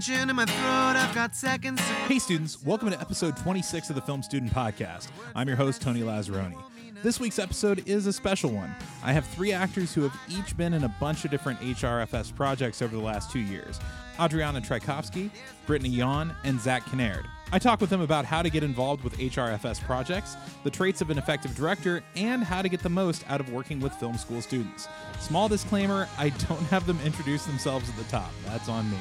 tension in my throat. I've got seconds Hey, students, welcome to episode 26 of the Film Student Podcast. I'm your host, Tony Lazzeroni. This week's episode is a special one. I have three actors who have each been in a bunch of different HRFS projects over the last two years Adriana Trajkovski, Brittani Yawn, and Zak Kinnaird. I talk with them about how to get involved with HRFS projects, the traits of an effective director, and how to get the most out of working with film school students. Small disclaimer I don't have them introduce themselves at the top. That's on me.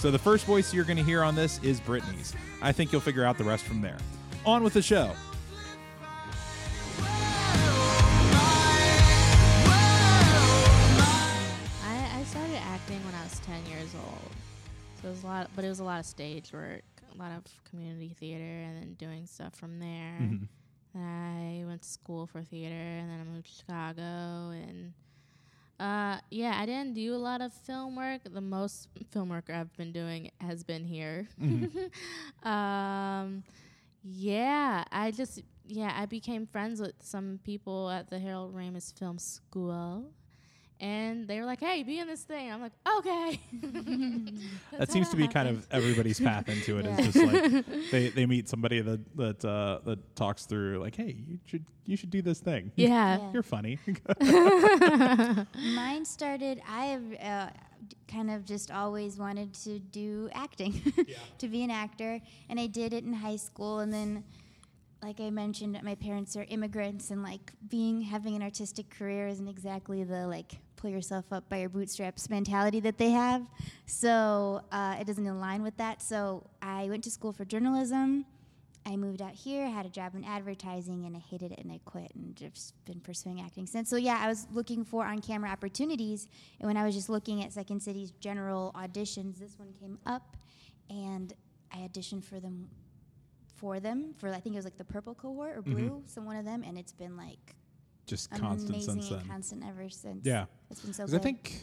So the first voice you're going to hear on this is Brittani's. I think you'll figure out the rest from there. On with the show. I, I started acting when I was 10 years old. So it was a lot, but it was a lot of stage work, a lot of community theater, and then doing stuff from there. Mhm. Then I went to school for theater, and then I moved to Chicago, and uh, yeah, I didn't do a lot of film work. The most film work I've been doing has been here. um, yeah, I just yeah, I became friends with some people at the Harold Ramis Film School. And they were like, "Hey, be in this thing." I'm like, "Okay." That seems to be kind of everybody's path into it. Yeah. Is just like they, they meet somebody that that uh, that talks through like, hey, you should you should do this thing. yeah. Yeah. You're funny. Mine started. I have uh, kind of just always wanted to do acting, to be an actor, and I did it in high school. And then, like I mentioned, my parents are immigrants, and like being having an artistic career isn't exactly the like pull yourself up by your bootstraps mentality that they have. So uh, it doesn't align with that. So I went to school for journalism. I moved out here, had a job in advertising, and I hated it and I quit and just been pursuing acting since. So, yeah, I was looking for on camera opportunities. And when I was just looking at Second City's general auditions, this one came up and I auditioned for them. For them, for I think it was like the purple cohort or blue, so one of them, and it's been like just constant since then. constant ever since. Yeah. it's been so 'Cause good. I think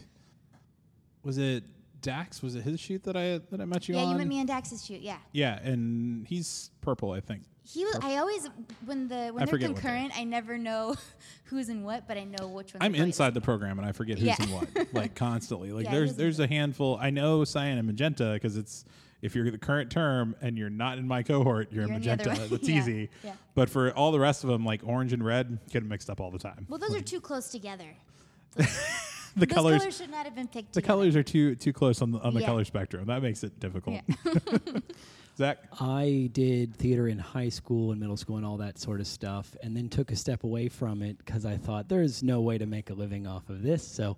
was it Dax? Was it his shoot that I that I met you yeah, on? Yeah, you met me on Dax's shoot. Yeah, Yeah, and he's purple, I think. he was. I always when the I when they're forget they- concurrent, I never know who's in what, but I know which one. I'm inside the program and I forget who's Yeah. in what, like constantly. Like Yeah, there's there's a handful. I know cyan and magenta because it's if you're the current term and you're not in my cohort, you're, You're in in the other magenta. one. That's Yeah, easy. yeah. But for all the rest of them, like orange and red, get them mixed up all the time. Well, those are too close together. the Those colors, colors should not have been picked. the together. colors are too too close on the on the Yeah. color spectrum. That makes it difficult. Yeah. Zak, I did theater in high school and middle school and all that sort of stuff, and then took a step away from it because I thought there's no way to make a living off of this. So,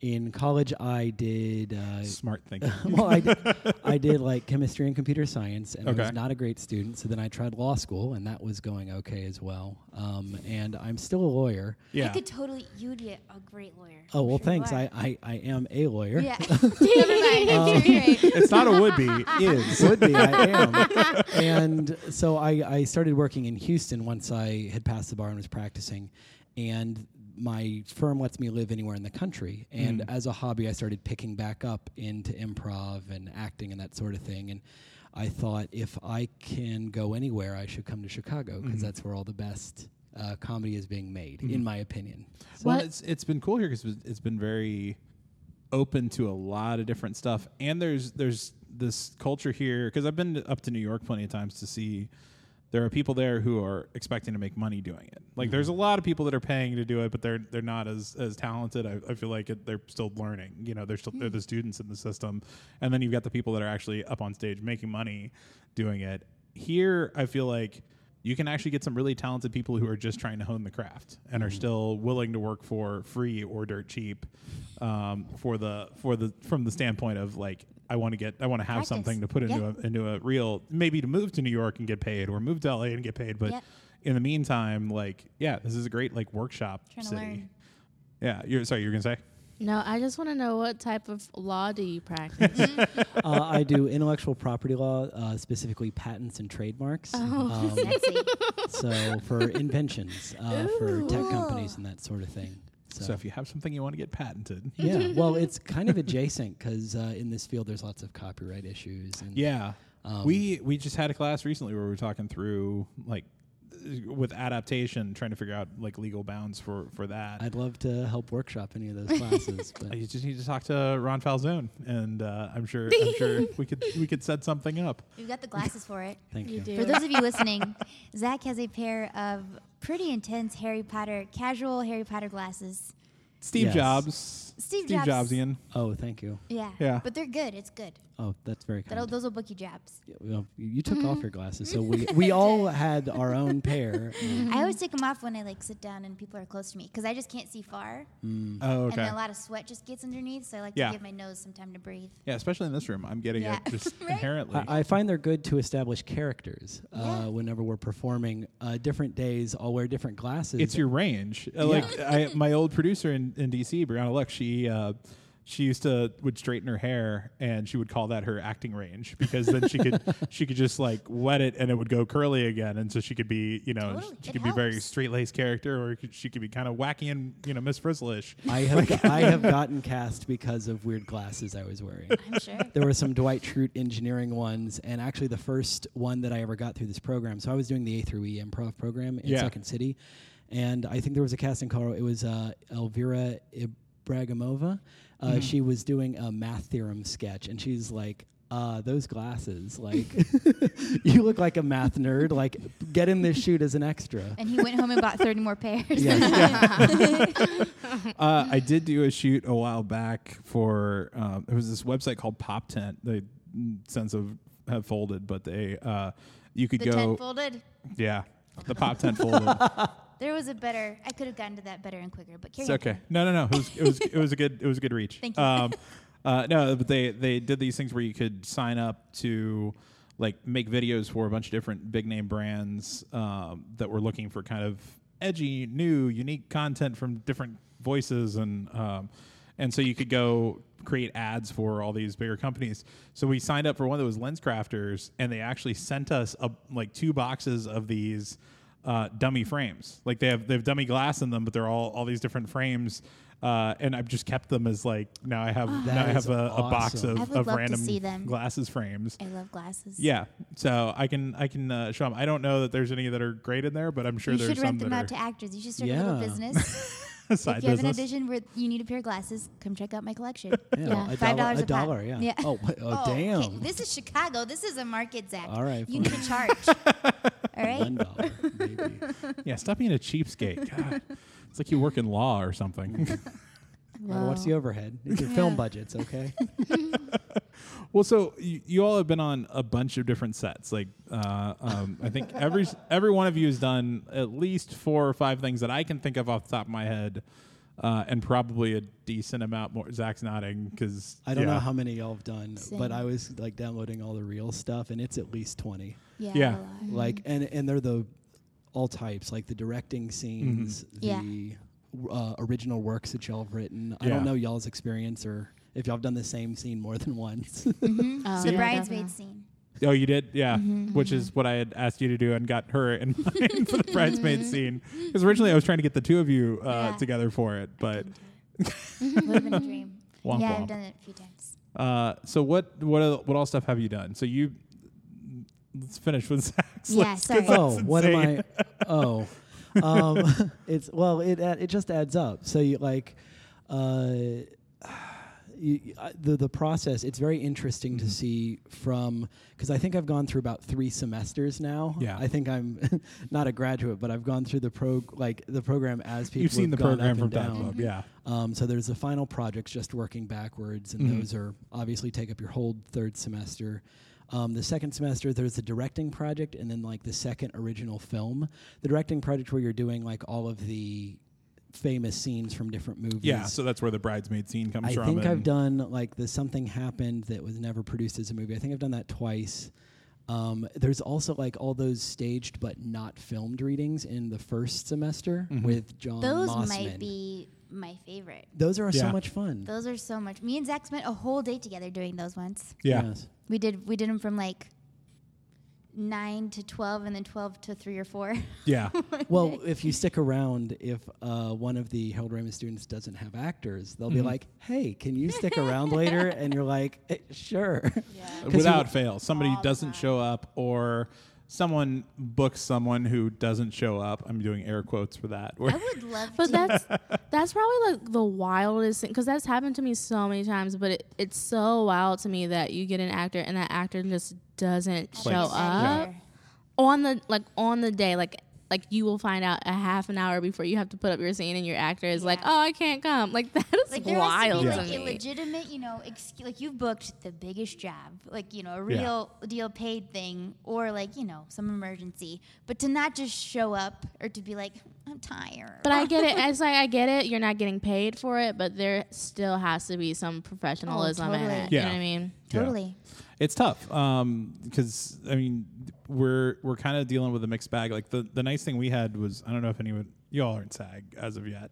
in college, I did. Uh, smart thinking. well, I did, I did like chemistry and computer science, and I was not a great student. So then I tried law school, and that was going okay as well. Um, and I'm still a lawyer. yeah. I could totally. You would be a, a great lawyer. Oh well, sure thanks. I, I, I am a lawyer. Yeah. Never mind. I'm sure you're right. it's not a would be, is. would be. I am. and so I, I started working in Houston once I had passed the bar and was practicing. And my firm lets me live anywhere in the country. And Mm. as a hobby, I started picking back up into improv and acting and that sort of thing. And I thought if I can go anywhere, I should come to Chicago because Mhm. that's where all the best uh, comedy is being made, Mhm. in my opinion. Well, it's it's been cool here because it's been very open to a lot of different stuff, and there's there's this culture here because I've been up to New York plenty of times to see. There are people there who are expecting to make money doing it. Like, there's a mm-hmm. lot of people that are paying to do it, but they're they're not as as talented. I, I feel like it, they're still learning. You know, they're still they're the mm-hmm. students in the system, and then you've got the people that are actually up on stage making money doing it. Here, I feel like you can actually get some really talented people who are just trying to hone the craft and are still willing to work for free or dirt cheap um, for the for the from the standpoint of like I want to get I want to have Practice. something to put into Yeah. a into a real maybe to move to New York and get paid or move to LA and get paid but Yep. in the meantime like yeah this is a great like workshop to city learn. yeah you're sorry you're gonna say No, I just want to know what type of law do you practice? uh, I do intellectual property law, uh, specifically patents and trademarks. Oh. Um, Sexy. so for inventions, uh, for tech Ooh. companies and that sort of thing. So, so if you have something you want to get patented yeah, well, it's kind of adjacent because uh, in this field there's lots of copyright issues. And, yeah um, we we just had a class recently where we were talking through like with adaptation, trying to figure out like legal bounds for for that. I'd love to help workshop any of those classes. But you just need to talk to Ron Falzone, and uh, I'm sure I'm sure we could we could set something up. We've got the glasses for it. thank you. You do. For those of you listening, Zak has a pair of pretty intense Harry Potter, casual Harry Potter glasses. Steve Yes. Jobs, Steve Jobs. Jobsian. Oh, thank you. Yeah. Yeah. But they're good. It's good. Oh, that's very kind. That'll, those will book you jobs. Yeah, well, you you took off your glasses, so we we all had our own pair. and- I always take them off when I like sit down and people are close to me because I just can't see far, mm, Oh, and okay. then a lot of sweat just gets underneath. So I like Yeah. to give my nose some time to breathe. Yeah, especially in this room, I'm getting Yeah. it just Right? inherently. I, I find they're good to establish characters. Uh, Yeah. Whenever we're performing, uh, different days, I'll wear different glasses. it's your range. Uh, Like I, my old producer in, in DC, Brianna Luck, she uh, she used to would straighten her hair, and she would call that her acting range because then she could she could just like wet it, and it would go curly again, and so she could be you know Totally. she It could be very straight laced character, or could- she could be kind of wacky and you know Miss Frizzleish. I have go- I have gotten cast because of weird glasses I was wearing. I'm sure. there were some Dwight Schrute engineering ones, and actually the first one that I ever got through this program. So I was doing the A through E improv program in Yeah. Second City, and I think there was a casting call. It was uh, Elvira Ibragimova. Uh, Mm-hmm. She was doing a math theorem sketch, and she's like. Uh, those glasses, like, you look like a math nerd. Like, get in this shoot as an extra. And he went home and bought 30 more pairs. Yes. Uh, I did do a shoot a while back for um, it was this website called Pop Tent. They mm, since have have folded, but they uh, you could the go tent folded. yeah the Pop Tent folded. There was a better. I could have gotten to that better and quicker, but carry It's on. okay. No, no, no. It was it was it was a good it was a good reach. Thank you. Um, uh, no, but they they did these things where you could sign up to like make videos for a bunch of different big name brands um, that were looking for kind of edgy, new, unique content from different voices and um, and so you could go create ads for all these bigger companies. So we signed up for one that was Lens Crafters, and they actually sent us a, like two boxes of these uh, dummy frames. Like they have they have dummy glass in them, but they're all all these different frames. Uh, and I've just kept them as like now I have now I have is a, a box awesome. of, I would of love to random see them. glasses frames. I love glasses. Yeah, so I can I can uh, show them. I don't know that there's any that are great in there, but I'm sure you there's should some rent them that out to actors. You should start a Yeah. little business. side if you have an business. audition where you need a pair of glasses, come check out my collection. Yeah, a five dollar- a dollar, yeah. Oh, wh- oh, oh, okay. damn. This is Chicago. This is a market, Zak. All right, You need to charge. All right. One dollar, maybe. Yeah, stop being a cheapskate. God, it's like you work in law or something. Well, what's the overhead? It's your film budgets, okay? Well, so you, you all have been on a bunch of different sets. Like, uh, um, I think every every one of you has done at least four or five things that I can think of off the top of my head, uh, and probably a decent amount more. Zak's nodding because I don't know how many y'all have done, but I was like downloading all the real stuff, and it's at least twenty. Yeah. Yeah. Like, and and they're the all types, like the directing scenes, Yeah. the uh, original works that y'all have written. I don't know y'all's experience or if y'all have done the same scene more than once. Mhm. Oh, the yeah, bridesmaid scene. Oh, you did, yeah. Mm-hmm, Which is what I had asked you to do, and got her in mind for the bridesmaid Mm-hmm. scene. Because originally I was trying to get the two of you uh, Yeah. together for it, but Would have been a dream. Womp yeah, womp. I've done it a few times. Uh, so what what are, what all stuff have you done? So you let's finish with Zak's Yeah, list, sorry. 'cause oh, what am. I? Oh, um, it's well, it it just adds up. So you like, uh, you, uh, the the process. It's very interesting Mm-hmm. to see from because I think I've gone through about three semesters now. Yeah. I think I'm not a graduate, but I've gone through the pro like the program as people. You've seen the program from Time down. Club, yeah. Um, so there's the final projects, just working backwards, and Mhm. those are obviously take up your whole third semester. Um, the second semester, there's the directing project, and then like the second original film. The directing project where you're doing like all of the famous scenes from different movies. Yeah, so that's where the bridesmaid scene comes I from. I think I've done like the something happened that was never produced as a movie. I think I've done that twice. Um, there's also like all those staged but not filmed readings in the first semester Mhm. with John Those Mossman. might be my favorite. Those are Yeah. so much fun. Those are so much. Me and Zak spent a whole day together doing those once. Yeah. Yes. We did. We did them from like nine to twelve, and then twelve to three or four. Yeah. Well, if you stick around, if uh, one of the Harold Ramis students doesn't have actors, they'll be Mhm. like, "Hey, can you stick around later?" And you're like, eh, "Sure." 'Cause Without fail. Somebody doesn't time. show up or someone books someone who doesn't show up. I'm doing air quotes for that. I would love But to. that's that's probably like the wildest thing because that's happened to me so many times. But it, it's so wild to me that you get an actor and that actor just doesn't I show up either. on the like on the day. Like like you will find out a half an hour before you have to put up your scene, and your actor is like, "Oh, I can't come." Like that is Like there has to be to like a me. legitimate, you know, excuse, like you've booked the biggest job, like you know, a Yeah. real deal paid thing, or like you know, some emergency, but to not just show up or to be like, I'm tired. But I get it. It's like I get it. You're not getting paid for it, but there still has to be some professionalism in totally. it. You know Yeah. what I mean? Yeah. totally. It's tough because I mean we're we're kind of dealing with a mixed bag. Like the the nice thing we had was I don't know if anyone you all aren't SAG as of yet,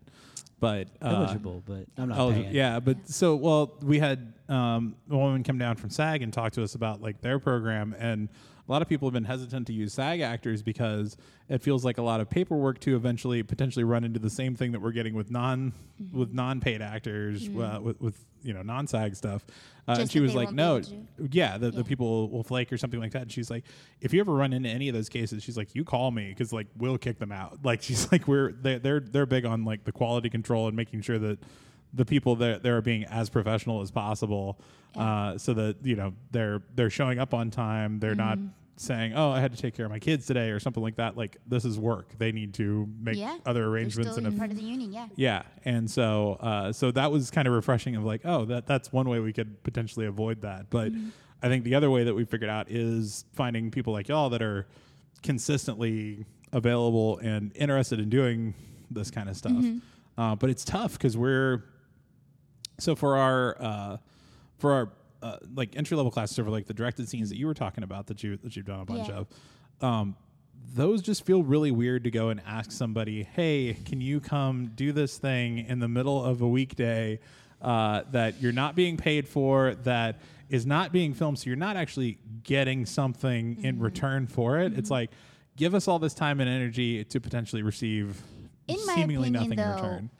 but uh, eligible, but I'm not Oh, paying. yeah, but so well, we had um, a woman come down from SAG and talk to us about like their program, and a lot of people have been hesitant to use SAG actors because it feels like a lot of paperwork to eventually potentially run into the same thing that we're getting with non Mm-hmm. with non paid actors uh, with with you know non SAG stuff. Uh, and she was like, no, able to. yeah, the, the people will flake or something like that. And she's like, if you ever run into any of those cases, she's like, you call me because like we'll kick them out. Like she's like, we're they're they're, they're big on like the quality control and making sure that the people that they are being as professional as possible, uh, so that you know they're they're showing up on time. They're not Mm-hmm. saying, "Oh, I had to take care of my kids today" or something like that. Like this is work. They need to make Yeah. other They're arrangements. still And part of the union, yeah. yeah, and so uh, so that was kind of refreshing. Of like, oh, that that's one way we could potentially avoid that. But I think the other way that we figured out is finding people like y'all that are consistently available and interested in doing this kind of stuff. Uh, but it's tough because we're so for our uh, for our uh, like entry level classes or for like the directed scenes that you were talking about that you that you've done a bunch Yeah. of. Um, those just feel really weird to go and ask somebody, "Hey, can you come do this thing in the middle of a weekday uh, that you're not being paid for, that is not being filmed, so you're not actually getting something in return for it?" It's like, give us all this time and energy to potentially receive In seemingly opinion, nothing in return.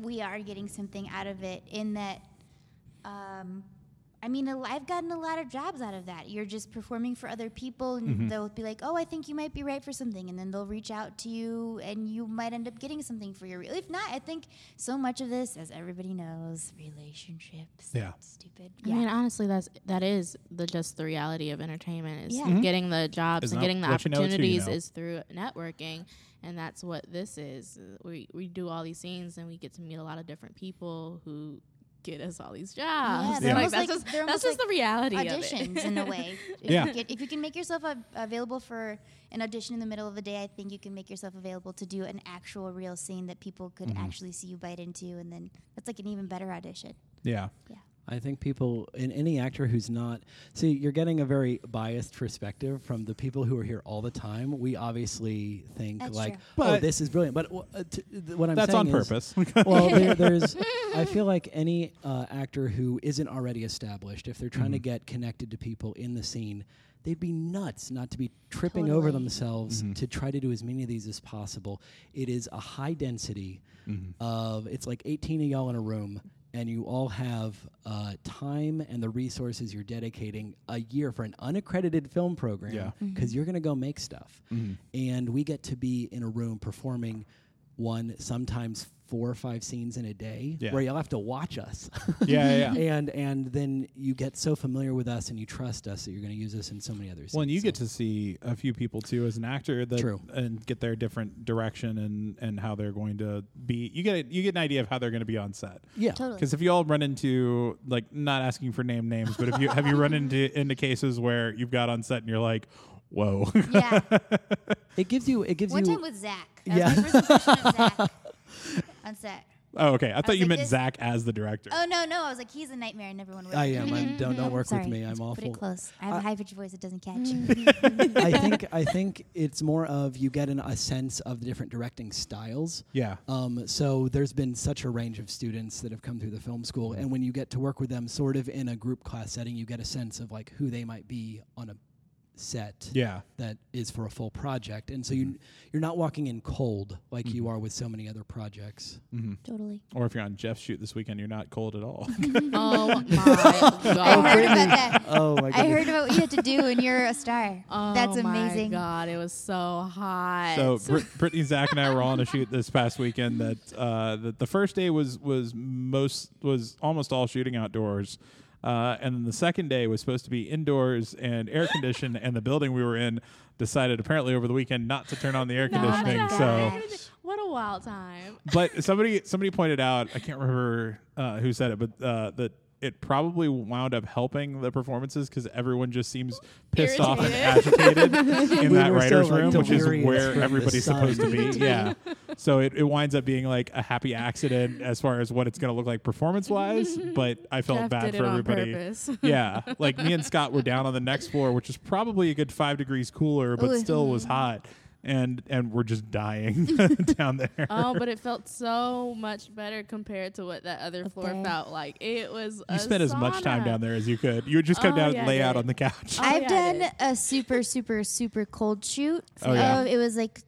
We are getting something out of it in that um, I mean, I've gotten a lot of jobs out of that. You're just performing for other people, and Mm-hmm. they'll be like, "Oh, I think you might be right for something," and then they'll reach out to you, and you might end up getting something for your. Real if not, I think so much of this, as everybody knows, relationships. Yeah. stupid. I mean, honestly, that's that is the just the reality of entertainment is Yeah. Mhm. getting the jobs Isn't and getting the what you know, too, you opportunities know? is through networking, and that's what this is. We we do all these scenes, and we get to meet a lot of different people who get us all these jobs. Yeah, they're Like, that's like- just, that's just like the reality auditions of it. in a way. If Yeah. You get, if you can make yourself av- available for an audition in the middle of the day, I think you can make yourself available to do an actual real scene that people could Mm-hmm. actually see you bite into, and then that's like an even better audition. Yeah. Yeah. I think people in any actor who's not see you're getting a very biased perspective from the people who are here all the time. We obviously think That's like, true. oh, But- this is brilliant. But uh, t- th- what I'm saying. That's saying on is- purpose. well, there, there's. I feel like any uh, actor who isn't already established, if they're trying to get connected to people in the scene, they'd be nuts not to be tripping over Totally. themselves to try to do as many of these as possible. It is a high density of. It's like 18 of y'all in a room. And you all have uh, time and the resources you're dedicating a year for an unaccredited film program Yeah. because you're going to go make stuff. And we get to be in a room performing one, sometimes four or five scenes in a day Yeah. where you'll have to watch us. yeah, yeah, yeah. and and then you get so familiar with us and you trust us that you're going to use us in so many other scenes. Well, and you So- get to see a few people too as an actor that True. and get their different direction and and how they're going to be. You get a, you get an idea of how they're going to be on set. yeah. Totally. Because if you all run into like not asking for name names, but if you have you run into into cases where you've got on set and you're like, whoa, Yeah. It gives you it gives you One you time with Zak. That Yeah. was my first impression of Zak on set. oh okay, I thought you like meant this- Zak as the director. Oh no, no! I was like, he's a nightmare. I never want to work. I am. I don't don't work Sorry, with me. let's I'm Put it awful. close. I have a high pitched voice that doesn't catch. I think I think it's more of you get an, a sense of the different directing styles. yeah, Um, so there's been such a range of students that have come through the film school, and when you get to work with them, sort of in a group class setting, you get a sense of like who they might be on a set Yeah. that is for a full project, and so you mm-hmm. you're not walking in cold like you mm-hmm. are with so many other projects. Mm-hmm. Totally. Or if you're on Jeff's shoot this weekend, you're not cold at all. Oh my oh, god I heard about that. Oh my god I heard about what you had to do when you're a star. Oh That's my amazing. God, it was so hot. So Brit- Brittani, Zak, and I were all on a shoot this past weekend. That uh, that the first day was was most was almost all shooting outdoors, uh, and then the second day was supposed to be indoors and air conditioned. and the building we were in decided apparently over the weekend not to turn on the air Not conditioning. to So, what a wild time. but somebody somebody pointed out I can't remember uh, who said it, but uh, that. It probably wound up helping the performances because everyone just seems pissed off and agitated in We that were so, writer's like, room, which is where everybody's supposed to be. Yeah. So it, it winds up being like a happy accident as far as what it's going to look like performance wise. But I felt Jeff bad for everybody. purpose. Yeah. Like me and Scott were down on the next floor, which is probably a good five degrees cooler, but Ooh. still was hot. And and we're just dying down there. oh, but it felt so much better compared to what that other floor there. felt like. It was. you a spent as much time down there as you could. You would just come Oh, down yeah, and lay out on the couch. Oh, I've yeah, done a super, super, super cold shoot. Oh, yeah. It was like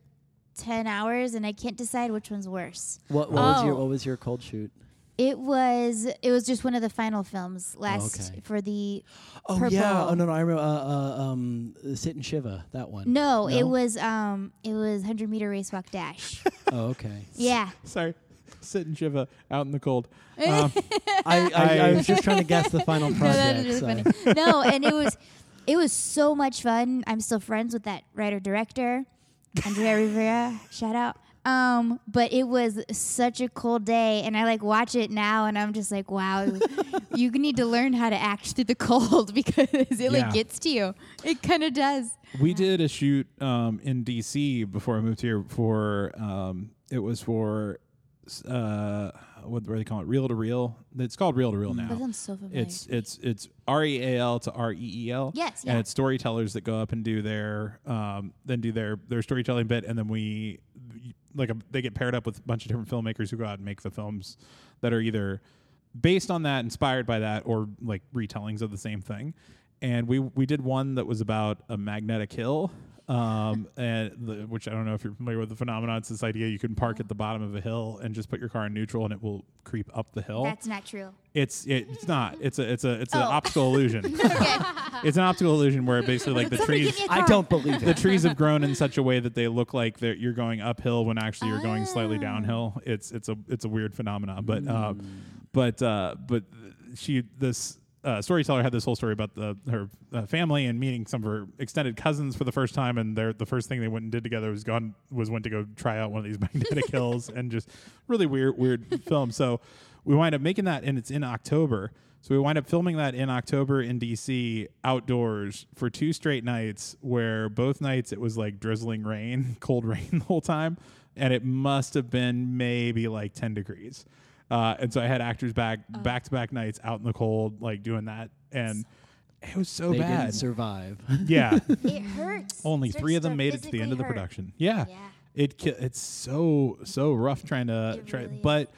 10 hours, and I can't decide which one's worse. What, what was your Oh. what was your cold shoot? It was it was just one of the final films last okay. for the Oh Purple. yeah, oh no no I remember uh, uh, um, Sit and Shiva that one. no, it was um it was 100 meter race walk dash. Oh okay. yeah. Sorry. Sit and shiva out in the cold. Um, I, I, I I- was just trying to guess the final No, that project. is so- really funny. no, and it was it was so much fun. I'm still friends with that writer director, Andrea Rivera. Shout out. Um, but it was such a cold day, and I like watch it now, and I'm just like, wow, you need to learn how to act through the cold because it Yeah. like gets to you. It kind of does. We did a shoot um, in DC before I moved here. For um, it was for uh, what, do they call it? Reel to reel. It's called reel to reel now. That sounds so familiar. It's it's it's R E A L to R E E L. Yes, and it's storytellers that go up and do their um, then do their their storytelling bit, and then we like a, they get paired up with a bunch of different filmmakers who go out and make the films that are either based on that, inspired by that, or like retellings of the same thing. And we we did one that was about a magnetic hill. Um, and the, which I don't know if you're familiar with the phenomenon. It's this idea you can park at the bottom of a hill and just put your car in neutral, and it will creep up the hill. That's not true. It's it, it's not. It's a it's a it's an Oh. optical illusion. it's an optical illusion where basically like the Somebody trees get me a I car. don't believe the it. trees have grown in such a way that they look like that you're going uphill when actually you're going slightly Ah. downhill. It's it's a it's a weird phenomenon. But uh, Mm. but uh, but she this uh, storyteller had this whole story about the her uh, family and meeting some of her extended cousins for the first time, and their the first thing they went and did together was gone was went to go try out one of these magnetic hills and just really weird weird film. So we wind up making that, and it's in October. So we wind up filming that in October in DC outdoors for two straight nights, where both nights it was like drizzling rain, cold rain the whole time, and it must have been maybe like ten degrees. Uh, and so I had actors back back to back nights out in the cold, like doing that, and it was so they bad. didn't survive. yeah, It hurts. only Starts three of them made it to the end of the physically hurt. production. Yeah, Yeah. it ki- it's so so rough trying to It try, really is. but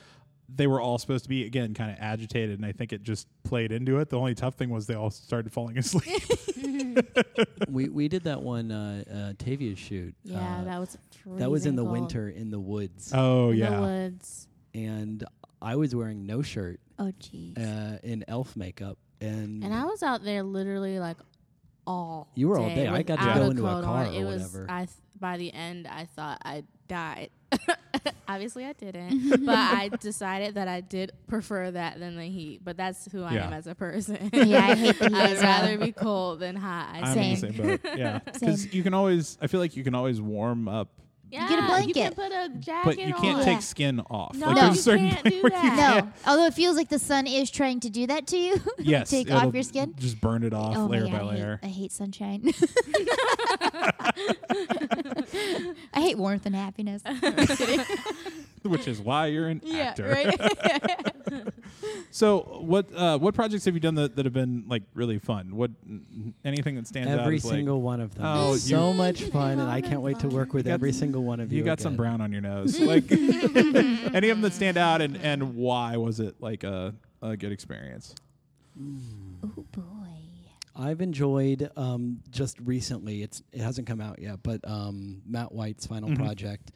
they were all supposed to be again kind of agitated, and I think it just played into it. The only tough thing was they all started falling asleep. we we did that one uh, uh, Tavia shoot. Yeah, uh, that was that was in freezing the cold. winter in the woods, oh in yeah, the woods. and I was wearing no shirt Oh jeez. uh, in elf makeup, and, And I was out there literally like all. You were all day. I got to go into a car on. or It was. I th- by the end, I thought I died. Obviously, I didn't, but I decided that I did prefer that than the heat. But that's who I Yeah. am as a person. Yeah, I hate the heat I'd as well. rather be cold than hot. I I'm say. in the same boat. Yeah, because you can always. I feel like you can always warm up, Yeah, get a You blanket. can put a jacket but you can't on. take Yeah. skin off. No, like No. there's a you certain can't point do where you that. No, although it feels like the sun is trying to do that to you. Yes, Take it'll off your skin. Just burn it off oh layer my by layer. I hate, I hate sunshine. I hate warmth and happiness. Which is why you're an Yeah, actor. right. So what uh, what projects have you done that, that have been like really fun? What anything that stands out? every as, like, single one of them. Oh, so much fun, and I can't wait to work with You got- every single one of you. you got some brown on your nose. like any of them that stand out, and and why was it like a a good experience? oh boy. I've enjoyed um, just recently. It's it hasn't come out yet, but um, Matt White's final Mhm. project,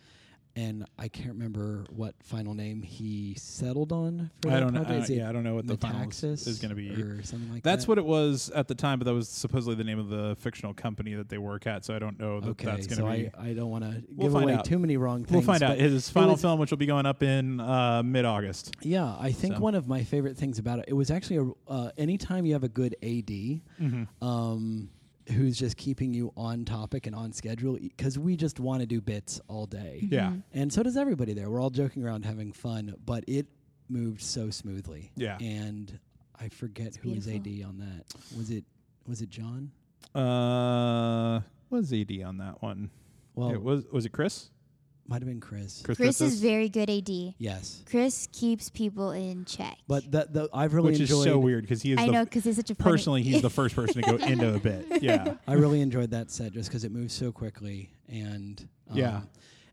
and I can't remember what final name he settled on. For I don't know. Uh, yeah, I don't know what the final is, Metaxas going to be. or something like That's that. what it was at the time, but that was supposedly the name of the fictional company that they work at. So I don't know that okay, that's going so to be. I, I don't want to We'll give find away out. too many wrong things. We'll find out. His final film, which will be going up in uh, mid-August. Yeah, I think So. one of my favorite things about it, it was actually a, uh, anytime you have a good AD, Mm-hmm. um, who's just keeping you on topic and on schedule, because we just want to do bits all day. Yeah, And so does everybody there. We're all joking around, having fun, but it moved so smoothly. Yeah. And I forget It's who was AD on that. Was it was it John? Uh, was AD on that one? Well, it was was it Chris? Might have been Chris. Chris, Chris is very good AD. Yes. Chris keeps people in check. But that the, I've really which is so weird because he is I the know because he's such a personally he's the first person to go into a bit. Yeah, I really enjoyed that set just because it moves so quickly and um, Yeah.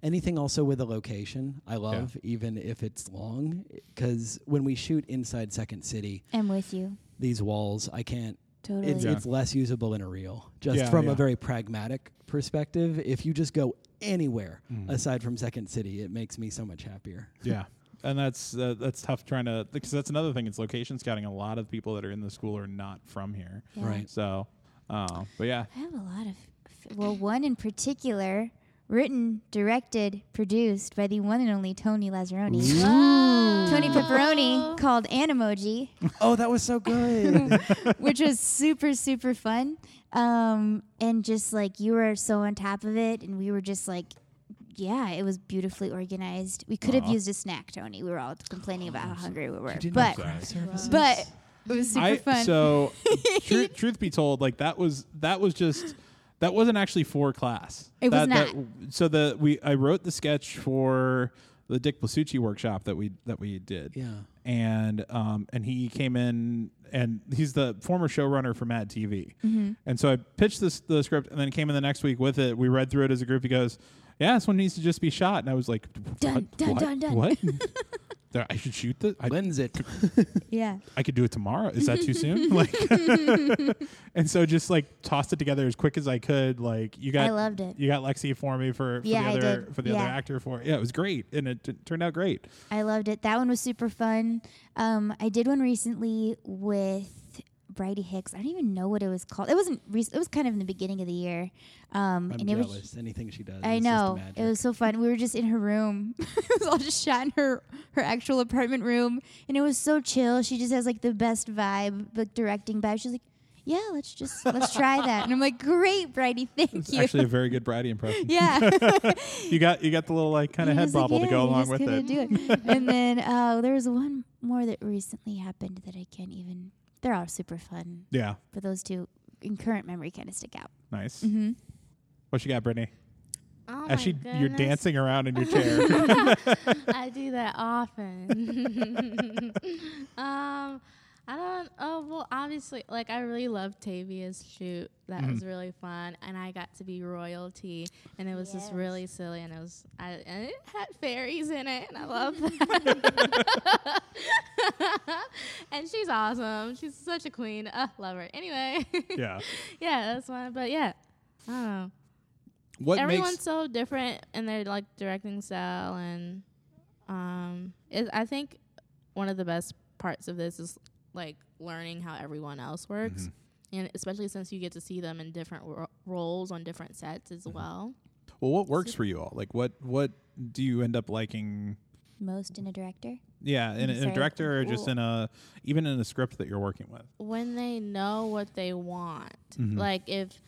Anything also with a location, I love, even if it's long. Because when we shoot inside Second City, I'm with you. these walls, I can't. Totally. It's, Yeah. it's less usable in a reel. Just Yeah, from yeah. a very pragmatic perspective, if you just go anywhere Mhm. aside from Second City, it makes me so much happier. yeah, and that's uh, that's tough trying to because that's another thing. It's location scouting. A lot of people that are in the school are not from here, Yeah. Right. so. Uh, but yeah, I have a lot of, f- well, one in particular, written, directed, produced by the one and only Tony Lazzeroni. Tony Pepperoni called Animoji, oh, that was so good. which was super, super fun. Um, and just like you were so on top of it, and we were just like, yeah, it was beautifully organized. We could have used a snack, Tony. We were all complaining about how hungry we were, You didn't but have services? but it was super I fun. so tru- truth be told, like that was that was just that wasn't actually for class. It was That- that- not. so the we I wrote the sketch for the Dick Blasucci workshop that we that we did. yeah. and um, and he came in and he's the former showrunner for Mad TV. Mm-hmm. And so I pitched this the script and then came in the next week with it. We read through it as a group. He goes, "Yeah, this one needs to just be shot." And I was like, Done, "What? done, what? done, done." What? There- I should shoot this. I, Lens it. yeah. I could do it tomorrow. Is that too soon? Like, and so just like tossed it together as quick as I could. Like you got, I loved it. you got Lexi for me for, for Yeah, I the other did. for the other actor for yeah, it was great and it t- turned out great. I loved it. That one was super fun. Um, I did one recently with Bridie Hicks. I don't even know what it was called. It wasn't. Rec- it was kind of in the beginning of the year. Um, I'm and it was. Anything she does. I know it was so fun. We were just in her room. it was all just shot in her her actual apartment room, and it was so chill. She just has like the best vibe, like directing vibe. She's like, "Yeah, let's just let's try that." And I'm like, "Great, Brady, thank It's you." actually a very good Brady impression. yeah. You got you got the little like kind of head was like, bobble to go along with it. It. and then uh, there was one more that recently happened that I can't even. They're all super fun, Yeah, but those two in current memory kind of stick out. nice. Mm-hmm. What you got, Brittani? Oh As my she you're dancing around in your chair. I do that often. um, I don't. Oh well, obviously, like I really loved Tavia's shoot. That Mm-hmm. was really fun, and I got to be royalty, and it was just really silly, and it was. I and it had fairies in it, and I love that. and she's awesome. She's such a queen. Uh, love her. Anyway, yeah. yeah, that's one. But yeah, I don't know What everyone's makes so different in their like directing style and um it, i think one of the best parts of this is like learning how everyone else works Mm-hmm. and especially since you get to see them in different ro- roles on different sets as Mm-hmm. well well what works for you all? Like what what do you end up liking? Most in a director. Yeah, in, a- in a director or just in a even in a script that you're working with. when they know what they want Mhm. like if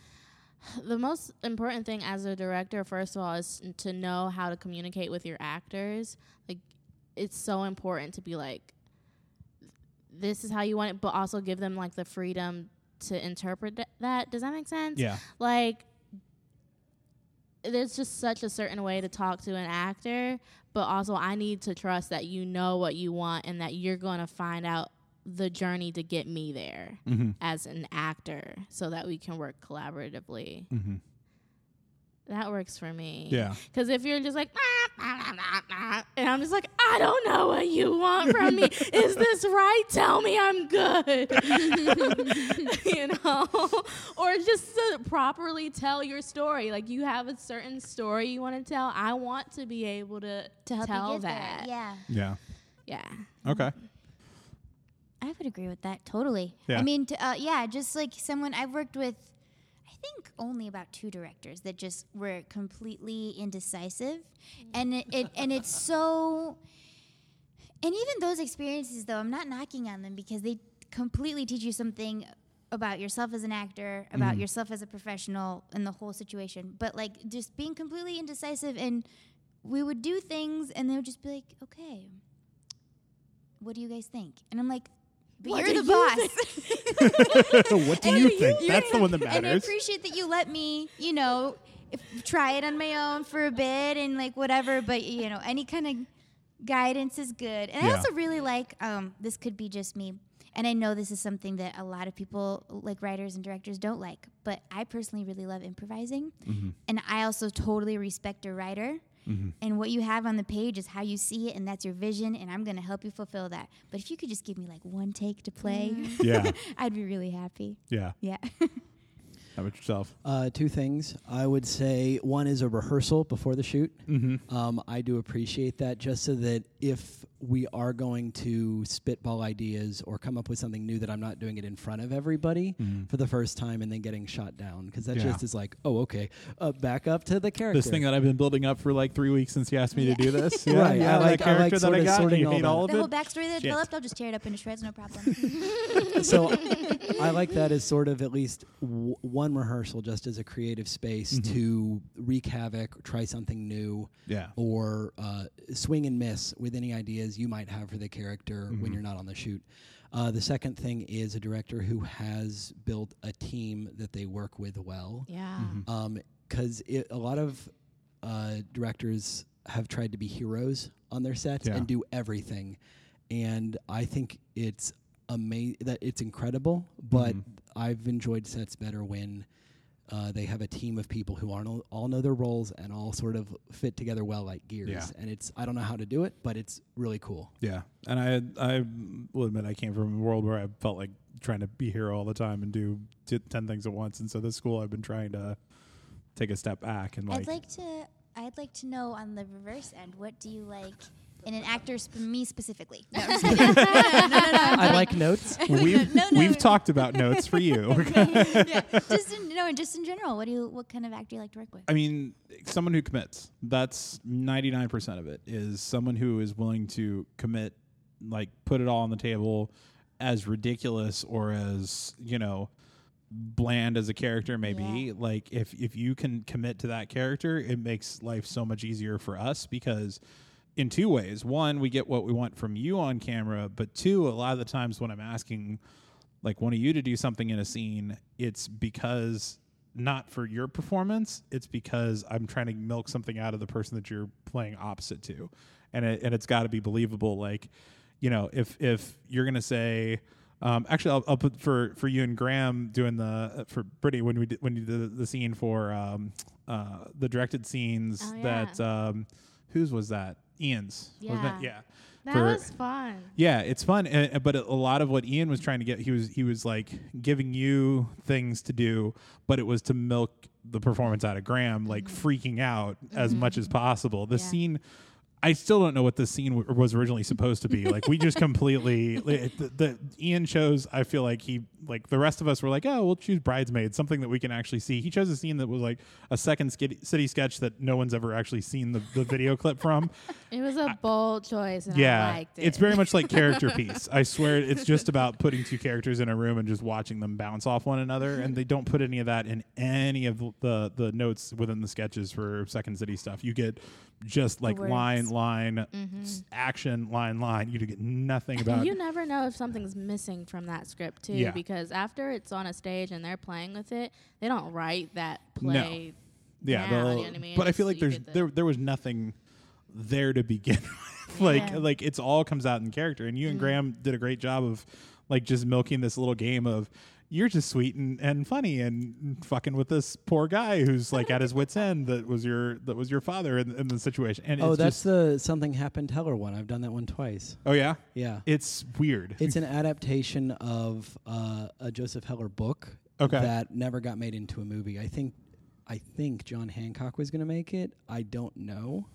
the most important thing as a director first of all is to know how to communicate with your actors like it's so important to be like this is how you want it but also give them like the freedom to interpret that does that make sense Yeah. like there's just such a certain way to talk to an actor but also i need to trust that you know what you want and that you're going to find out the journey to get me there Mm-hmm. as an actor so that we can work collaboratively Mm-hmm. That works for me. Yeah. Because if you're just like, "Ah, ah, ah, ah, ah," and I'm just like, I don't know what you want from me. Is this right? Tell me I'm good. you know? or just to properly tell your story. Like you have a certain story you want to tell. I want to be able to, to tell that. there. Yeah. Yeah. Yeah. Okay. I would agree with that totally. Yeah. I mean, t- uh, yeah, just like someone I've worked with, I think only about two directors that just were completely indecisive, and it, it and it's so. And even those experiences, though, I'm not knocking on them because they completely teach you something about yourself as an actor, about mm-hmm. yourself as a professional, and the whole situation. But like just being completely indecisive, and we would do things, and they would just be like, "Okay, what do you guys think?" And I'm like, "But What you're do the you boss." what do you think? That's the one that matters. And I appreciate that you let me, you know, if, try it on my own for a bit and like whatever. But you know, any kind of guidance is good. And I also really like. Um, this could be just me, and I know this is something that a lot of people, like writers and directors, don't like. But I personally really love improvising, Mm-hmm. and I also totally respect a writer. Mm-hmm. And what you have on the page is how you see it, and that's your vision. And I'm going to help you fulfill that. But if you could just give me like one take to play, mm. Yeah. I'd be really happy. Yeah. Yeah. How about yourself? Uh, two things. I would say one is a rehearsal before the shoot. Mm-hmm. Um, I do appreciate that just so that if we are going to spitball ideas or come up with something new, that I'm not doing it in front of everybody for the first time and then getting shot down. Because that Mm-hmm. Yeah. just is like, oh, okay, uh, back up to the character. This thing that I've been building up for like three weeks since you asked me to do this. Yeah, Right, Yeah, I like- that I like character that I got. sorting You all hate all of The whole backstory that Shit. developed, I'll just tear it up into shreds, no problem. so I like that as sort of at least w- one rehearsal, just as a creative space to wreak havoc, try something new, Yeah. or uh, swing and miss with any ideas you might have for the character when you're not on the shoot. Uh, the second thing is a director who has built a team that they work with well Yeah. because a lot of uh, directors have tried to be heroes on their sets Yeah. and do everything, and I think it's amazing that it's incredible. But I've enjoyed sets better when. Uh, they have a team of people who all know, all know their roles and all sort of fit together well like gears. Yeah. And it's I don't know how to do it, but it's really cool. Yeah, and I I will admit I came from a world where I felt like trying to be here all the time and do t- ten things at once, and so this school I've been trying to take a step back and like, I'd like to. I'd like to know on the reverse end. What do you like in an actor? Sp- me specifically. No, I'm just no, no, no, no, I'm I like notes. we've No, no. we've talked about notes for you. yeah, just in, no, and just in general. What do you? What kind of actor do you like to work with? I mean, someone who commits. That's ninety nine percent of it. Is someone who is willing to commit, like put it all on the table, as ridiculous or as you know, bland as a character may be. Yeah. Like if if you can commit to that character, it makes life so much easier for us because. In two ways. One, we get what we want from you on camera, but two, a lot of the times when I'm asking like one of you to do something in a scene, it's because not for your performance, it's because I'm trying to milk something out of the person that you're playing opposite to. And it, and it's got to be believable like, you know, if if you're going to say um, actually, I'll, I'll put for for you and Graham doing the for Brittani when we did, when you did the, the scene for um, uh, the directed scenes Oh, that um, whose was that Ian's? Yeah. yeah That For- was fun. yeah, it's fun, and, but a lot of what Ian was trying to get, he was he was like giving you things to do, but it was to milk the performance out of Graham, like mm-hmm. freaking out as mm-hmm. much as possible. The Yeah. scene. I still don't know what the scene w- was originally supposed to be. Like we just completely the, the Ian chose. I feel like he like the rest of us were like, oh, we'll choose bridesmaids, something that we can actually see. He chose a scene that was like a second city sketch that no one's ever actually seen the, the video clip from. It was a bold choice, and I Yeah, liked it. it's very much like character piece. I swear, it's just about putting two characters in a room and just watching them bounce off one another. And they don't put any of that in any of the the notes within the sketches for Second City stuff. You get just like words. line, line, s- action, line, line. You get nothing about. you never know if something's missing from that script too, Yeah. because after it's on a stage and they're playing with it, they don't write that play. No. yeah, down, you know I mean? but I feel like there's the- there there was nothing there to begin with. like Yeah. like it's all comes out in character, and you and Mhm. Graham did a great job of like just milking this little game of you're just sweet and, and funny and fucking with this poor guy who's like at his wits end that was your that was your father in, in the situation. And oh, it's that's just, the something happened Teller one. I've done that one twice. oh yeah, Yeah. it's weird. It's an adaptation of uh, a Joseph Heller book Okay. that never got made into a movie. I think I think John Hancock was going to make it. I don't know.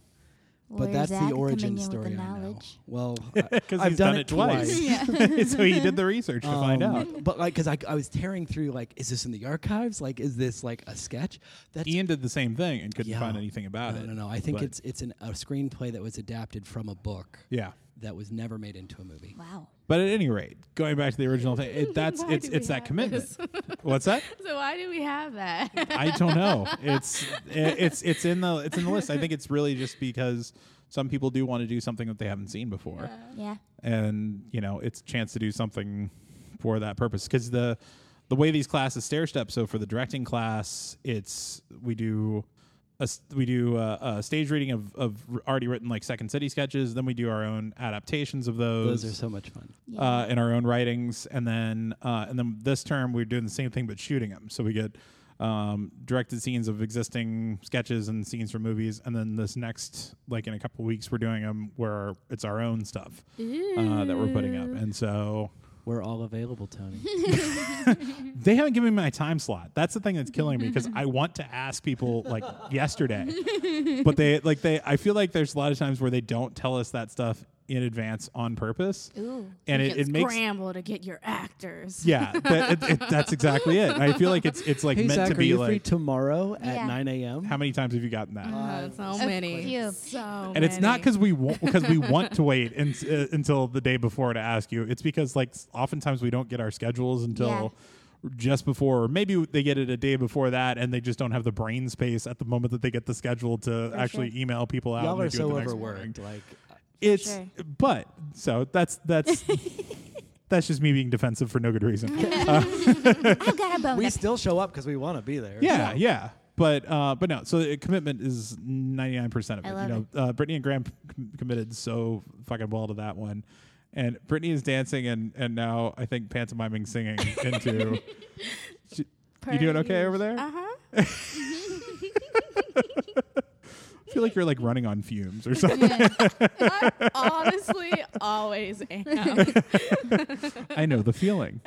But that's Zak the origin story. the I know. Well, I- because I've he's done, done, it twice. Yeah. so he did the research to find Um, out. But like, because I, I was tearing through, like, is this in the archives? Like, is this like a sketch? That's Ian did the same thing and couldn't Yeah. find anything about no, it. no, no. I think But- it's it's an, a screenplay that was adapted from a book Yeah. That was never made into a movie. Wow. But at any rate, going back to the original thing, it, that's Why it's do we it's that have commitment. this? What's that? So why do we have that? I don't know. It's it, it's it's in the it's in the list. I think it's really just because some people do want to do something that they haven't seen before, Yeah. and you know, it's a chance to do something for that purpose. Because the the way these classes stair step. So for the directing class, it's we do. A, s- we do a, a stage reading of, of already written like Second City sketches. Then we do our own adaptations of those. Those are so much fun. Yeah. uh, in our own writings, and then uh, and then this term we're doing the same thing but shooting them. So we get um, directed scenes of existing sketches and scenes from movies, and then this next like in a couple weeks we're doing them where it's our own stuff uh, that we're putting up, and so We're all available, Tony. they haven't given me my time slot. That's the thing that's killing me because I want to ask people like yesterday, but they like they. I feel like there's a lot of times where they don't tell us that stuff in advance on purpose, Ooh. and You it, can it makes scramble to get your actors. Yeah, that, it, it, that's exactly it. I feel like it's it's like hey meant Zak, to are be you free like. tomorrow at Yeah. 9 a.m.? how many times have you gotten that? Uh, so many. few. So and it's not because we want because we want to wait in, uh, until the day before to ask you. It's because like oftentimes we don't get our schedules until just before, or maybe they get it a day before that, and they just don't have the brain space at the moment that they get the schedule to actually sure. email people out. Y'all and are they do it so the next morning. overworked. Like, It's sure. but so that's that's that's just me being defensive for no good reason. I've got a bone. we still show up because we want to be there. Yeah, yeah. But uh, but no. So uh, commitment is ninety nine percent of I it. love you know, uh, Brittani and Graham com- committed so fucking well to that one, and Brittani is dancing and and now I think pantomiming singing into. She- you doing okay over there? Uh huh. I feel like you're like running on fumes or something. I honestly always am. I know the feeling.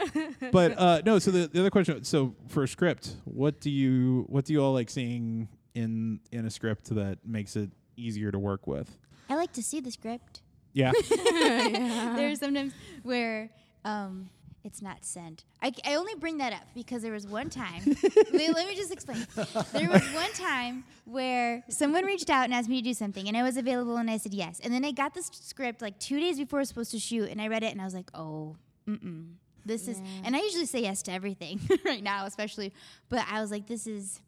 But uh, no. So the, the other question. So for a script, what do you what do you all like seeing in in a script that makes it easier to work with? I like to see the script. Yeah. There's sometimes where um, it's not sent. I, I only bring that up because there was one time. let me just explain. There was one time where someone reached out and asked me to do something, and I was available, and I said yes. And then I got this script like two days before I was supposed to shoot, and I read it, and I was like, oh, mm-mm. This is, and I usually say yes to everything right now, especially. But I was like, this is,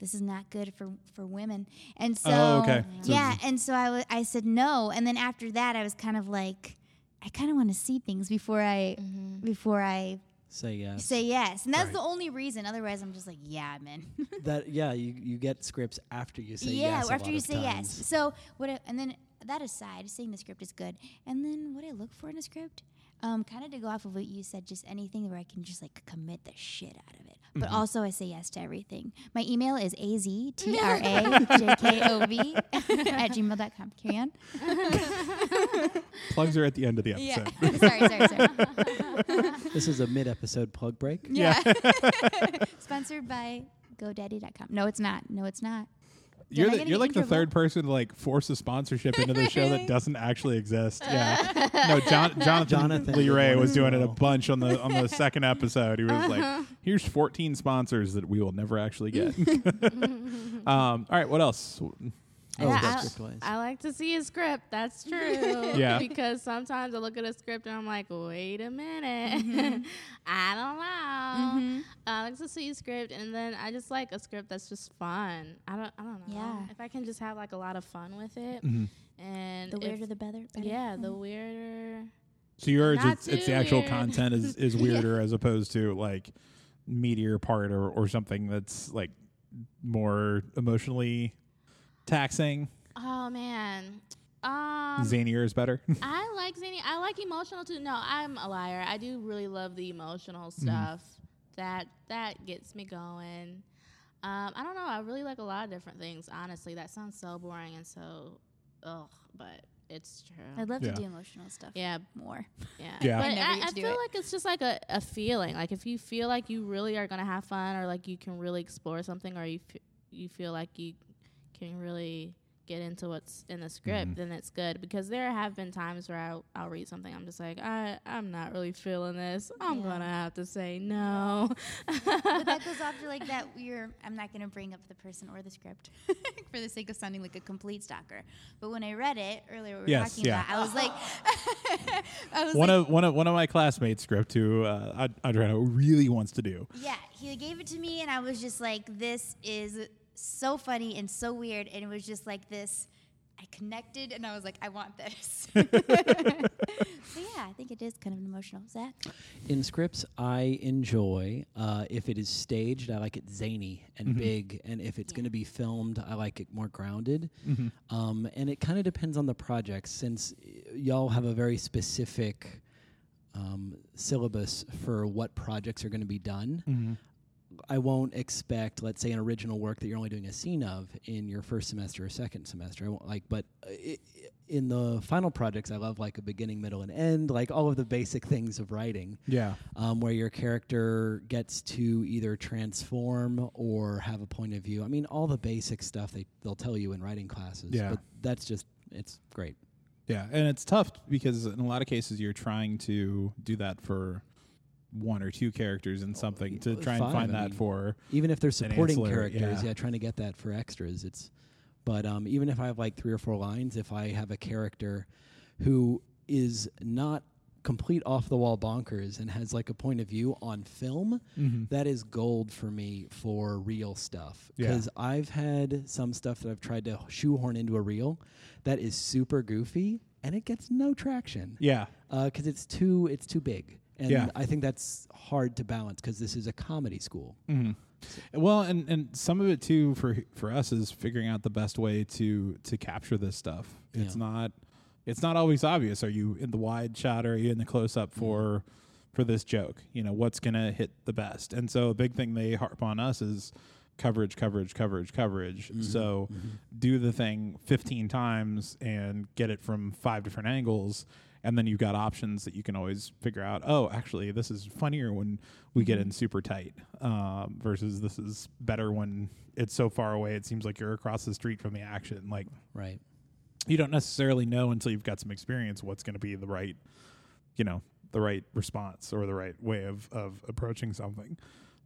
this is not good for for women. And oh, so, Oh, okay. Yeah, it's- and so I wa- I said no, and then after that, I was kind of like, I kind of want to see things before I mm-hmm. before I Say yes. say yes, and that's Right. the only reason. Otherwise, I'm just like, yeah, I'm in. that. Yeah, you, you get scripts after you say yeah, yes. a after lot you of say yes. So what? I, and then that aside, saying the script is good, and then what I look for in a script, um, kind of to go off of what you said, just anything where I can just like commit the shit out of it. But Mm-hmm. also, I say yes to everything. My email is aztrajkov at gmail.com. Carry on. Plugs are at the end of the Yeah. episode. sorry, sorry, sorry. This is a mid-episode plug break. Yeah. Sponsored by GoDaddy.com. No, it's not. No, it's not. You're the, you're like the third person to like force a sponsorship into the show that doesn't actually exist. Yeah. No, John, Jonathan, Jonathan Lee Ray was doing it a bunch on the on the second episode. He was like, "Here's 14 sponsors that we will never actually get." um, all right, what else? Oh, Yeah, I. I like to see a script. That's true. Yeah. Because sometimes I look at a script and I'm like, wait a minute. Mm-hmm. I don't know. Mm-hmm. I like to see a script and then I just like a script that's just fun. I don't. I don't know. Yeah. If I can just have like a lot of fun with it, mm-hmm. and The if- weirder, the better. better. yeah, the mm-hmm. weirder. So yours, it's, it's the actual weird. content is is weirder as opposed to like meteor part or or something that's like more emotionally taxing. Oh man, Um, Zanier is better. I like zany. I like emotional too. No, I'm a liar. I do really love the emotional Mm-hmm. stuff. That that gets me going. Um, I don't know. I really like a lot of different things. Honestly, that sounds so boring and so, ugh, but it's true. I'd love Yeah. to do emotional stuff. yeah, More. yeah. Yeah. But I never I, get I to do feel it. like it's just like a, a feeling. Like if you feel like you really are gonna have fun, or like you can really explore something, or you f- you feel like you can really get into what's in the script, Mhm. then it's good. Because there have been times where I'll, I'll read something, I'm just like, I I'm not really feeling this. I'm Yeah. gonna have to say no. but that goes off to like that we're I'm not gonna bring up the person or the script for the sake of sounding like a complete stalker. But when I read it earlier we were Yes, talking yeah. about I was like I was one like, of one of one of my classmates script who uh, Ad- Adriana really wants to do. Yeah, he gave it to me and I was just like, This is so funny and so weird and it was just like this I connected and I was like, I want this. so yeah, I think it is kind of an emotional. Zak? In scripts, I enjoy uh, if it is staged. I like it zany and Mhm. big, and if it's Yeah. going to be filmed, I like it more grounded. Mhm. Um, and it kind of depends on the project, since y- y'all have a very specific um, syllabus for what projects are going to be done. Mm-hmm. I won't expect, let's say, an original work that you're only doing a scene of in your first semester or second semester. I won't like, but uh, i- i- in the final projects, I love like a beginning, middle, and end, like all of the basic things of writing, Yeah. um, where your character gets to either transform or have a point of view. I mean, all the basic stuff they they'll tell you in writing classes. Yeah. but that's just it's great. Yeah, and it's tough because in a lot of cases you're trying to do that for one or two characters in something to try and find I that mean. for even if they're supporting ancillary, characters, yeah. yeah. trying to get that for extras. It's, but um, even if I have like three or four lines, if I have a character who is not complete off the wall bonkers and has like a point of view on film, Mhm. that is gold for me for real stuff. Yeah. Because I've had some stuff that I've tried to shoehorn into a reel that is super goofy and it gets no traction yeah. because it's too it's too big. And Yeah. I think that's hard to balance because this is a comedy school. hmm Well, and and some of it too for for us is figuring out the best way to to capture this stuff. It's Yeah. not it's not always obvious. Are you in the wide shot or are you in the close up for for this joke? You know, what's going to hit the best? And so a big thing they harp on us is coverage, coverage, coverage, coverage. Mm-hmm. So mm-hmm. do the thing 15 times and get it from five different angles. And then you've got options that you can always figure out oh actually this is funnier when we get mm-hmm. in super tight um, versus this is better when it's so far away it seems like you're across the street from the action. Like Right. you don't necessarily know until you've got some experience what's going to be the right you know the right response or the right way of, of approaching something.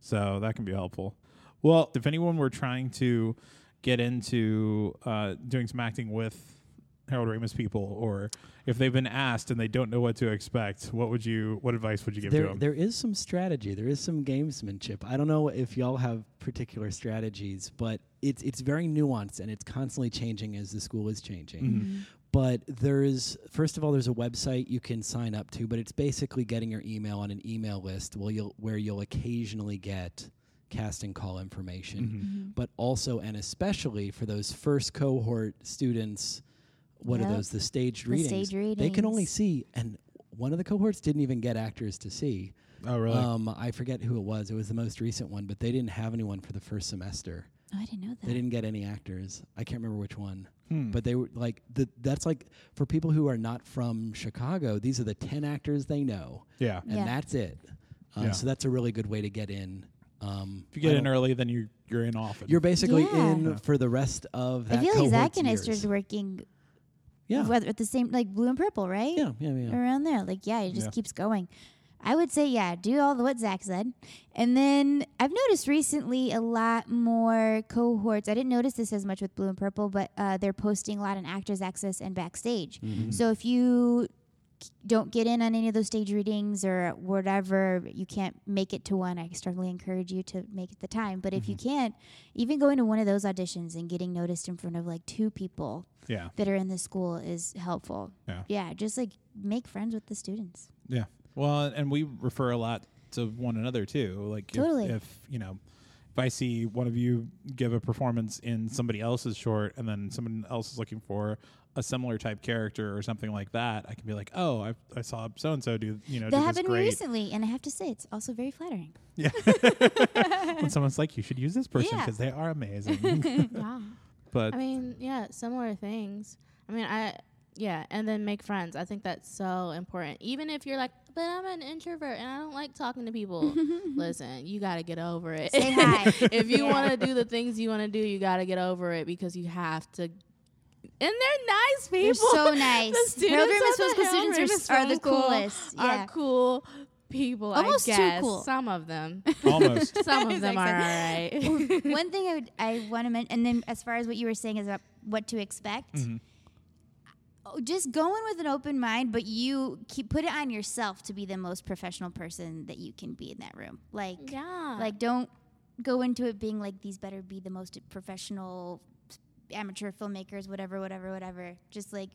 So that can be helpful well if anyone were trying to get into uh, doing some acting with harold ramis people or if they've been asked and they don't know what to expect what would you what advice would you give to them there is some strategy. There is some gamesmanship. I don't know if y'all have particular strategies, but it's it's very nuanced and it's constantly changing as the school is changing. Mhm. But there is first of all, there's a website you can sign up to, but it's basically getting your email on an email list you'll where you'll occasionally get casting call information. Mhm. But also and especially for those first cohort students, what are those? The staged The readings. stage They can only see and one of the cohorts didn't even get actors to see. oh really Um, I forget who it was. It was the most recent one, but they didn't have anyone for the first semester. Oh, I didn't know that. They didn't get any actors. I can't remember which one, Hmm. but they were like the, that's like for people who are not from Chicago. These are the ten actors they know, yeah and Yeah. that's it. Uh, Yeah. So that's a really good way to get in. Um, if you get in early then you you're in often you're basically Yeah. in Yeah. for the rest of that I feel like Zak cohort's and years. Esther's working Yeah, whether at the same like blue and purple, right? yeah, yeah, yeah. Around there. Like, yeah, it just Yeah. keeps going. I would say, yeah, do all the what Zak said. And then I've noticed recently a lot more cohorts. I didn't notice this as much with Blue and Purple, but uh, they're posting a lot on Actors Access and Backstage. Mhm. So if you don't get in on any of those stage readings or whatever, you can't make it to one, I strongly encourage you to make it the time. But if you mm-hmm. can't, even going to one of those auditions and getting noticed in front of like two people yeah that are in the school is helpful. Yeah. Yeah, just like make friends with the students. Yeah. Well, and we refer a lot to one another too. Like if- Totally. if, you know, if I see one of you give a performance in somebody else's short and then someone else is looking for a similar type character or something like that, I can be like, oh, I, I saw so and so do you know that do this happened great. recently, and I have to say, it's also very flattering. Yeah. when someone's like, you should use this person Yeah. because they are amazing. yeah. but I mean, yeah, similar things. I mean, I yeah, and then make friends. I think that's so important. Even if you're like, but I'm an introvert and I don't like talking to people. Listen, you got to get over it. Say hi. if you Yeah. want to do the things you want to do, you got to get over it because you have to. And they're nice people. They're so nice. the students Harold Ramis at the students Harold are, are the Ramis Film coolest. Yeah. Are cool people. Almost too I guess. cool. Some of them. almost. Some of them are all right. One thing I would I want to mention, and then as far as what you were saying is about what to expect. Mhm. oh, Just go in with an open mind, but you keep put it on yourself to be the most professional person that you can be in that room. Like, yeah. like don't go into it being like these better be the most professional amateur filmmakers, whatever, whatever, whatever. Just like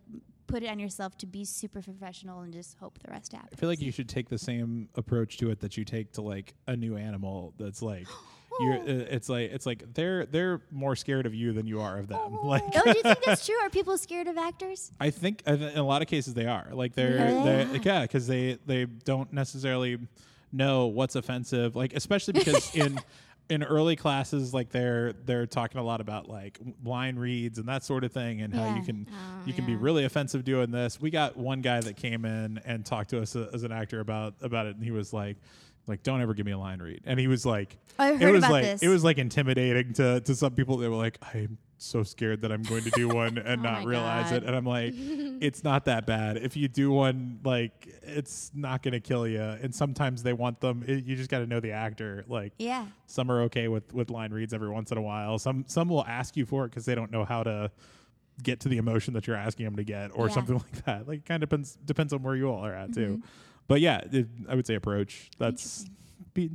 put it on yourself to be super professional and just hope the rest happens. I feel like you should take the same approach to it that you take to like a new animal. That's like, you're. Uh, it's like it's like they're they're more scared of you than you are of them. Like, oh, do you think that's true? Are people scared of actors? I think in a lot of cases they are. Like they're, Really? they're yeah, because they they don't necessarily know what's offensive. Like especially because in in early classes, like they're they're talking a lot about like line reads and that sort of thing, and how you can Oh, you can be really offensive doing this. We got one guy that came in and talked to us uh, as an actor about about it, and he was like. Like, don't ever give me a line read. And he was like, I it was about like this. it was like intimidating to to some people. They were like, I'm so scared that I'm going to do one and Oh not realize God. it. And I'm like, it's not that bad. If you do one, like, it's not going to kill you. And sometimes they want them. It, you just got to know the actor. Like, Yeah. some are okay with with line reads every once in a while. Some some will ask you for it because they don't know how to get to the emotion that you're asking them to get, or Yeah. something like that. Like, kind of depends depends on where you all are at too. Mm-hmm. But yeah, it, I would say approach. That's be,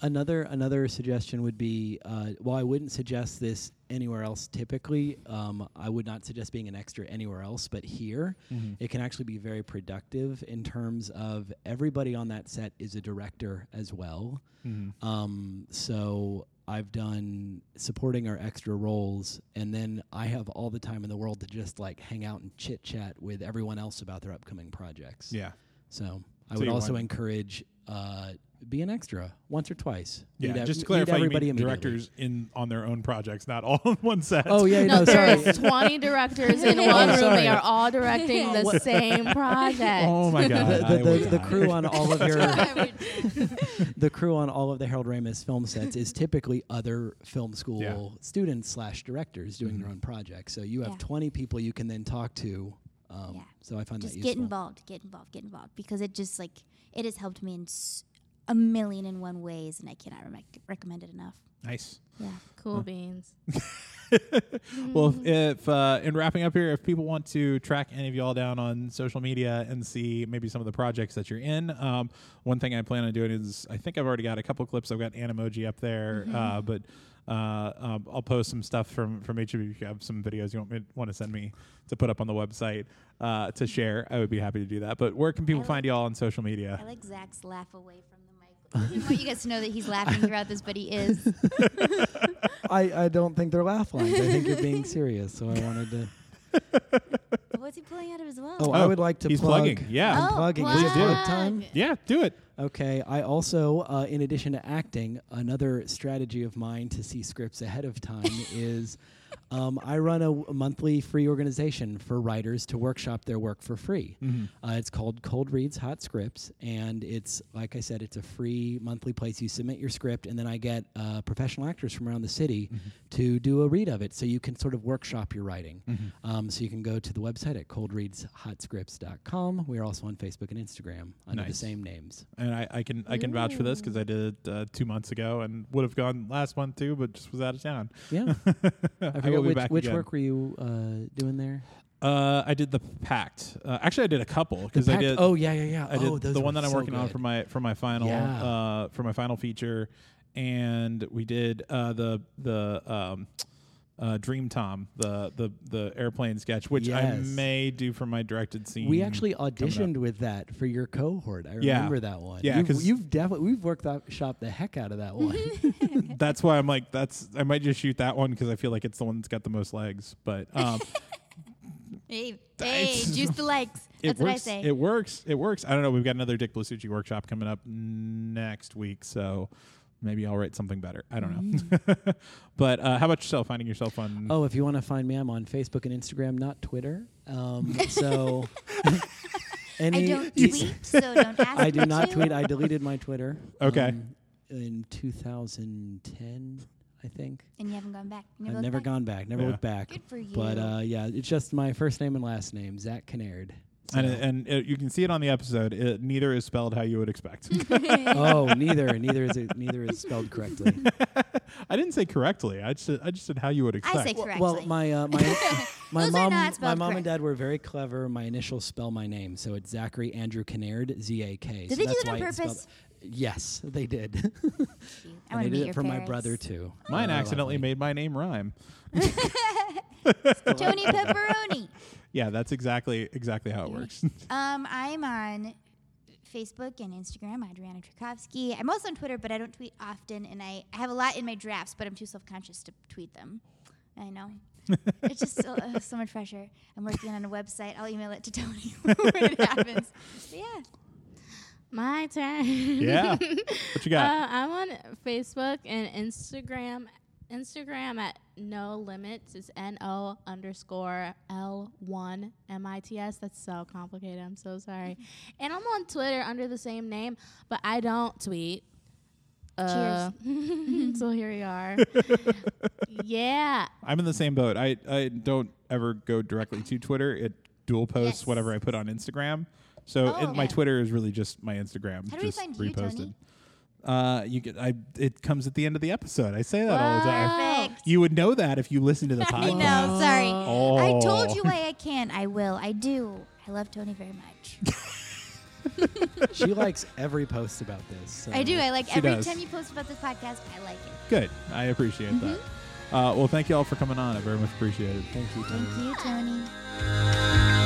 Another another suggestion would be, uh, while I wouldn't suggest this anywhere else typically, um, I would not suggest being an extra anywhere else, but here, it can actually be very productive in terms of everybody on that set is a director as well. Um, so I've done supporting our extra roles, and then I have all the time in the world to just like hang out and chit chat with everyone else about their upcoming projects. yeah. So I So would also encourage uh, be an extra once or twice. Yeah, Meet ev- just to meet clarify, you everybody mean directors in on their own projects, not all in one set. Oh yeah, no, no, there sorry. is 20 directors in one room. They are all directing the same project. Oh my god! the, the, the, the crew on all of your the crew on all of the Harold Ramis film sets is typically other film school Yeah. Mm-hmm. students slash directors doing their own projects. So you have Yeah. 20 people you can then talk to. Um, Yeah. So I find just that useful. get involved, get involved, get involved because it just like it has helped me in s- a million and one ways, and I cannot rec- recommend it enough. nice. Yeah. Cool beans. Well, if, if uh, in wrapping up here, if people want to track any of y'all down on social media and see maybe some of the projects that you're in, um, one thing I plan on doing is I think I've already got a couple clips. I've got Animoji up there, uh, but uh, um, I'll post some stuff from from each of you. If you have some videos you want me, want to send me to put up on the website uh, to share, I would be happy to do that. But where can people I find y'all on social I media? like Zak's laugh away from the mic. I want you guys to know that he's laughing throughout this, but he is. I, I don't think they're laugh lines. I think you're being serious. So I wanted to. What's he pulling out of his wallet? Oh, I would like to he's plug. plugging. Yeah. I'm Oh, plugging. Is it plug. plug time? Yeah, do it. Okay. I also, uh, in addition to acting, another strategy of mine to see scripts ahead of time is um, I run a, monthly free organization for writers to workshop their work for free. Uh, it's called Cold Reads Hot Scripts, and it's like I said, it's a free monthly place. You submit your script, and then I get uh, professional actors from around the city to do a read of it, so you can sort of workshop your writing. Um, so you can go to the website at coldreadshotscripts.com. We are also on Facebook and Instagram under the same names. and I, I can I can vouch for this because I did it uh, two months ago and would have gone last month too, but just was out of town. Yeah. I I forget will be which, which again. work were you uh, doing there? Uh, I did the Pact. Uh, actually, I did a couple because I did. Oh yeah, yeah, yeah. I did oh, the one that I'm so working on for my for my final Yeah. uh, for my final feature, and we did uh, the the um, uh, Dream Tom the the the airplane sketch, which I may do for my directed scene. We actually auditioned with that for your cohort. I Yeah. remember that one. Yeah, you've, 'cause- you've definitely we've worked out shop the heck out of that one. that's why I'm like that's I might just shoot that one because I feel like it's the one that's got the most legs. But um, Hey, hey, juice the likes. That's it what I works. say. It works. It works. I don't know. We've got another Dick Blasucci workshop coming up next week, so maybe I'll write something better. I don't know. Mm. but uh, how about yourself? Finding yourself on? Oh, if you want to find me, I'm on Facebook and Instagram, not Twitter. Um, so. I don't tweet, so don't ask I do me not to. tweet. I deleted my Twitter. Okay. um, in 2010, I think. And you haven't gone back. You I've never back? gone back. Never Yeah. looked back. Good for you. But uh, yeah, it's just my first name and last name, Zak Kinnaird. And So- and it, you can see it on the episode. It, neither is spelled how you would expect. oh, neither, neither is it, neither is spelled correctly. I didn't say correctly. I just I just said how you would expect. I say correctly. Well, my uh, my my mom my spelled mom and dad were very clever. My initials spell my name, so it's Zachary Andrew Kinnaird, Z A K. Did so they do that's that on why spelled- purpose? Yes, they did. I and they did it your for my brother too. Mine Oh, accidentally made my name rhyme. Tony Pepperoni. Yeah, that's exactly exactly how it works. Um, I'm on Facebook and Instagram, Adriana Trajkovski. I'm also on Twitter, but I don't tweet often, and I, I have a lot in my drafts, but I'm too self-conscious to tweet them. I know. it's just so, uh, so much pressure. I'm working on a website. I'll email it to Tony when it happens. But yeah. My turn. yeah. What you got? Uh, I'm on Facebook and Instagram. Instagram at no limits is N O underscore L one M I T S. That's so complicated. I'm so sorry. and I'm on Twitter under the same name, but I don't tweet. Uh, so here we are. yeah. I'm in the same boat. I, I don't ever go directly to Twitter. It dual posts Yes. whatever I put on Instagram. So Oh, it, my. Twitter is really just my Instagram. How do we just find you, reposted. Tony? Uh, you get I. It comes at the end of the episode. I say that all the time. Perfect. You would know that if you listen to the podcast. I podcast. know. Sorry. Oh. I told you why I can. I will. I do. I love Tony very much. she likes every post about this. So. I do. I like She every does. time you post about this podcast. I like it. Good. I appreciate Mm-hmm. that. Uh, well, thank you all for coming on. I very much appreciate it. Thank you. Tony. Thank you, Tony.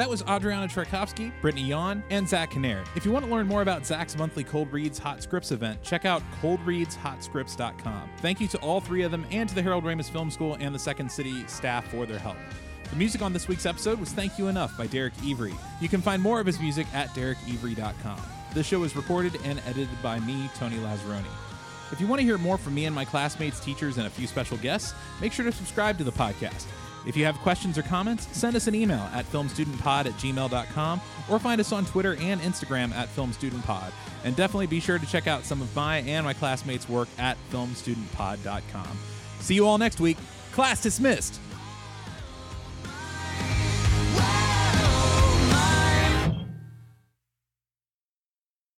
That was Adriana Trajkovski, Brittani Yawn, and Zak Kinnaird. If you want to learn more about Zak's monthly Cold Reads Hot Scripts event, check out coldreadshotscripts.com. Thank you to all three of them and to the Harold Ramis Film School and the Second City staff for their help. The music on this week's episode was Thank You Enough by Derek Evry. You can find more of his music at derekevry.com. This show was recorded and edited by me, Tony Lazzeroni. If you want to hear more from me and my classmates, teachers, and a few special guests, make sure to subscribe to the podcast. If you have questions or comments, send us an email at filmstudentpod at gmail.com or find us on Twitter and Instagram at filmstudentpod. And definitely be sure to check out some of my and my classmates' work at filmstudentpod.com. See you all next week. Class dismissed!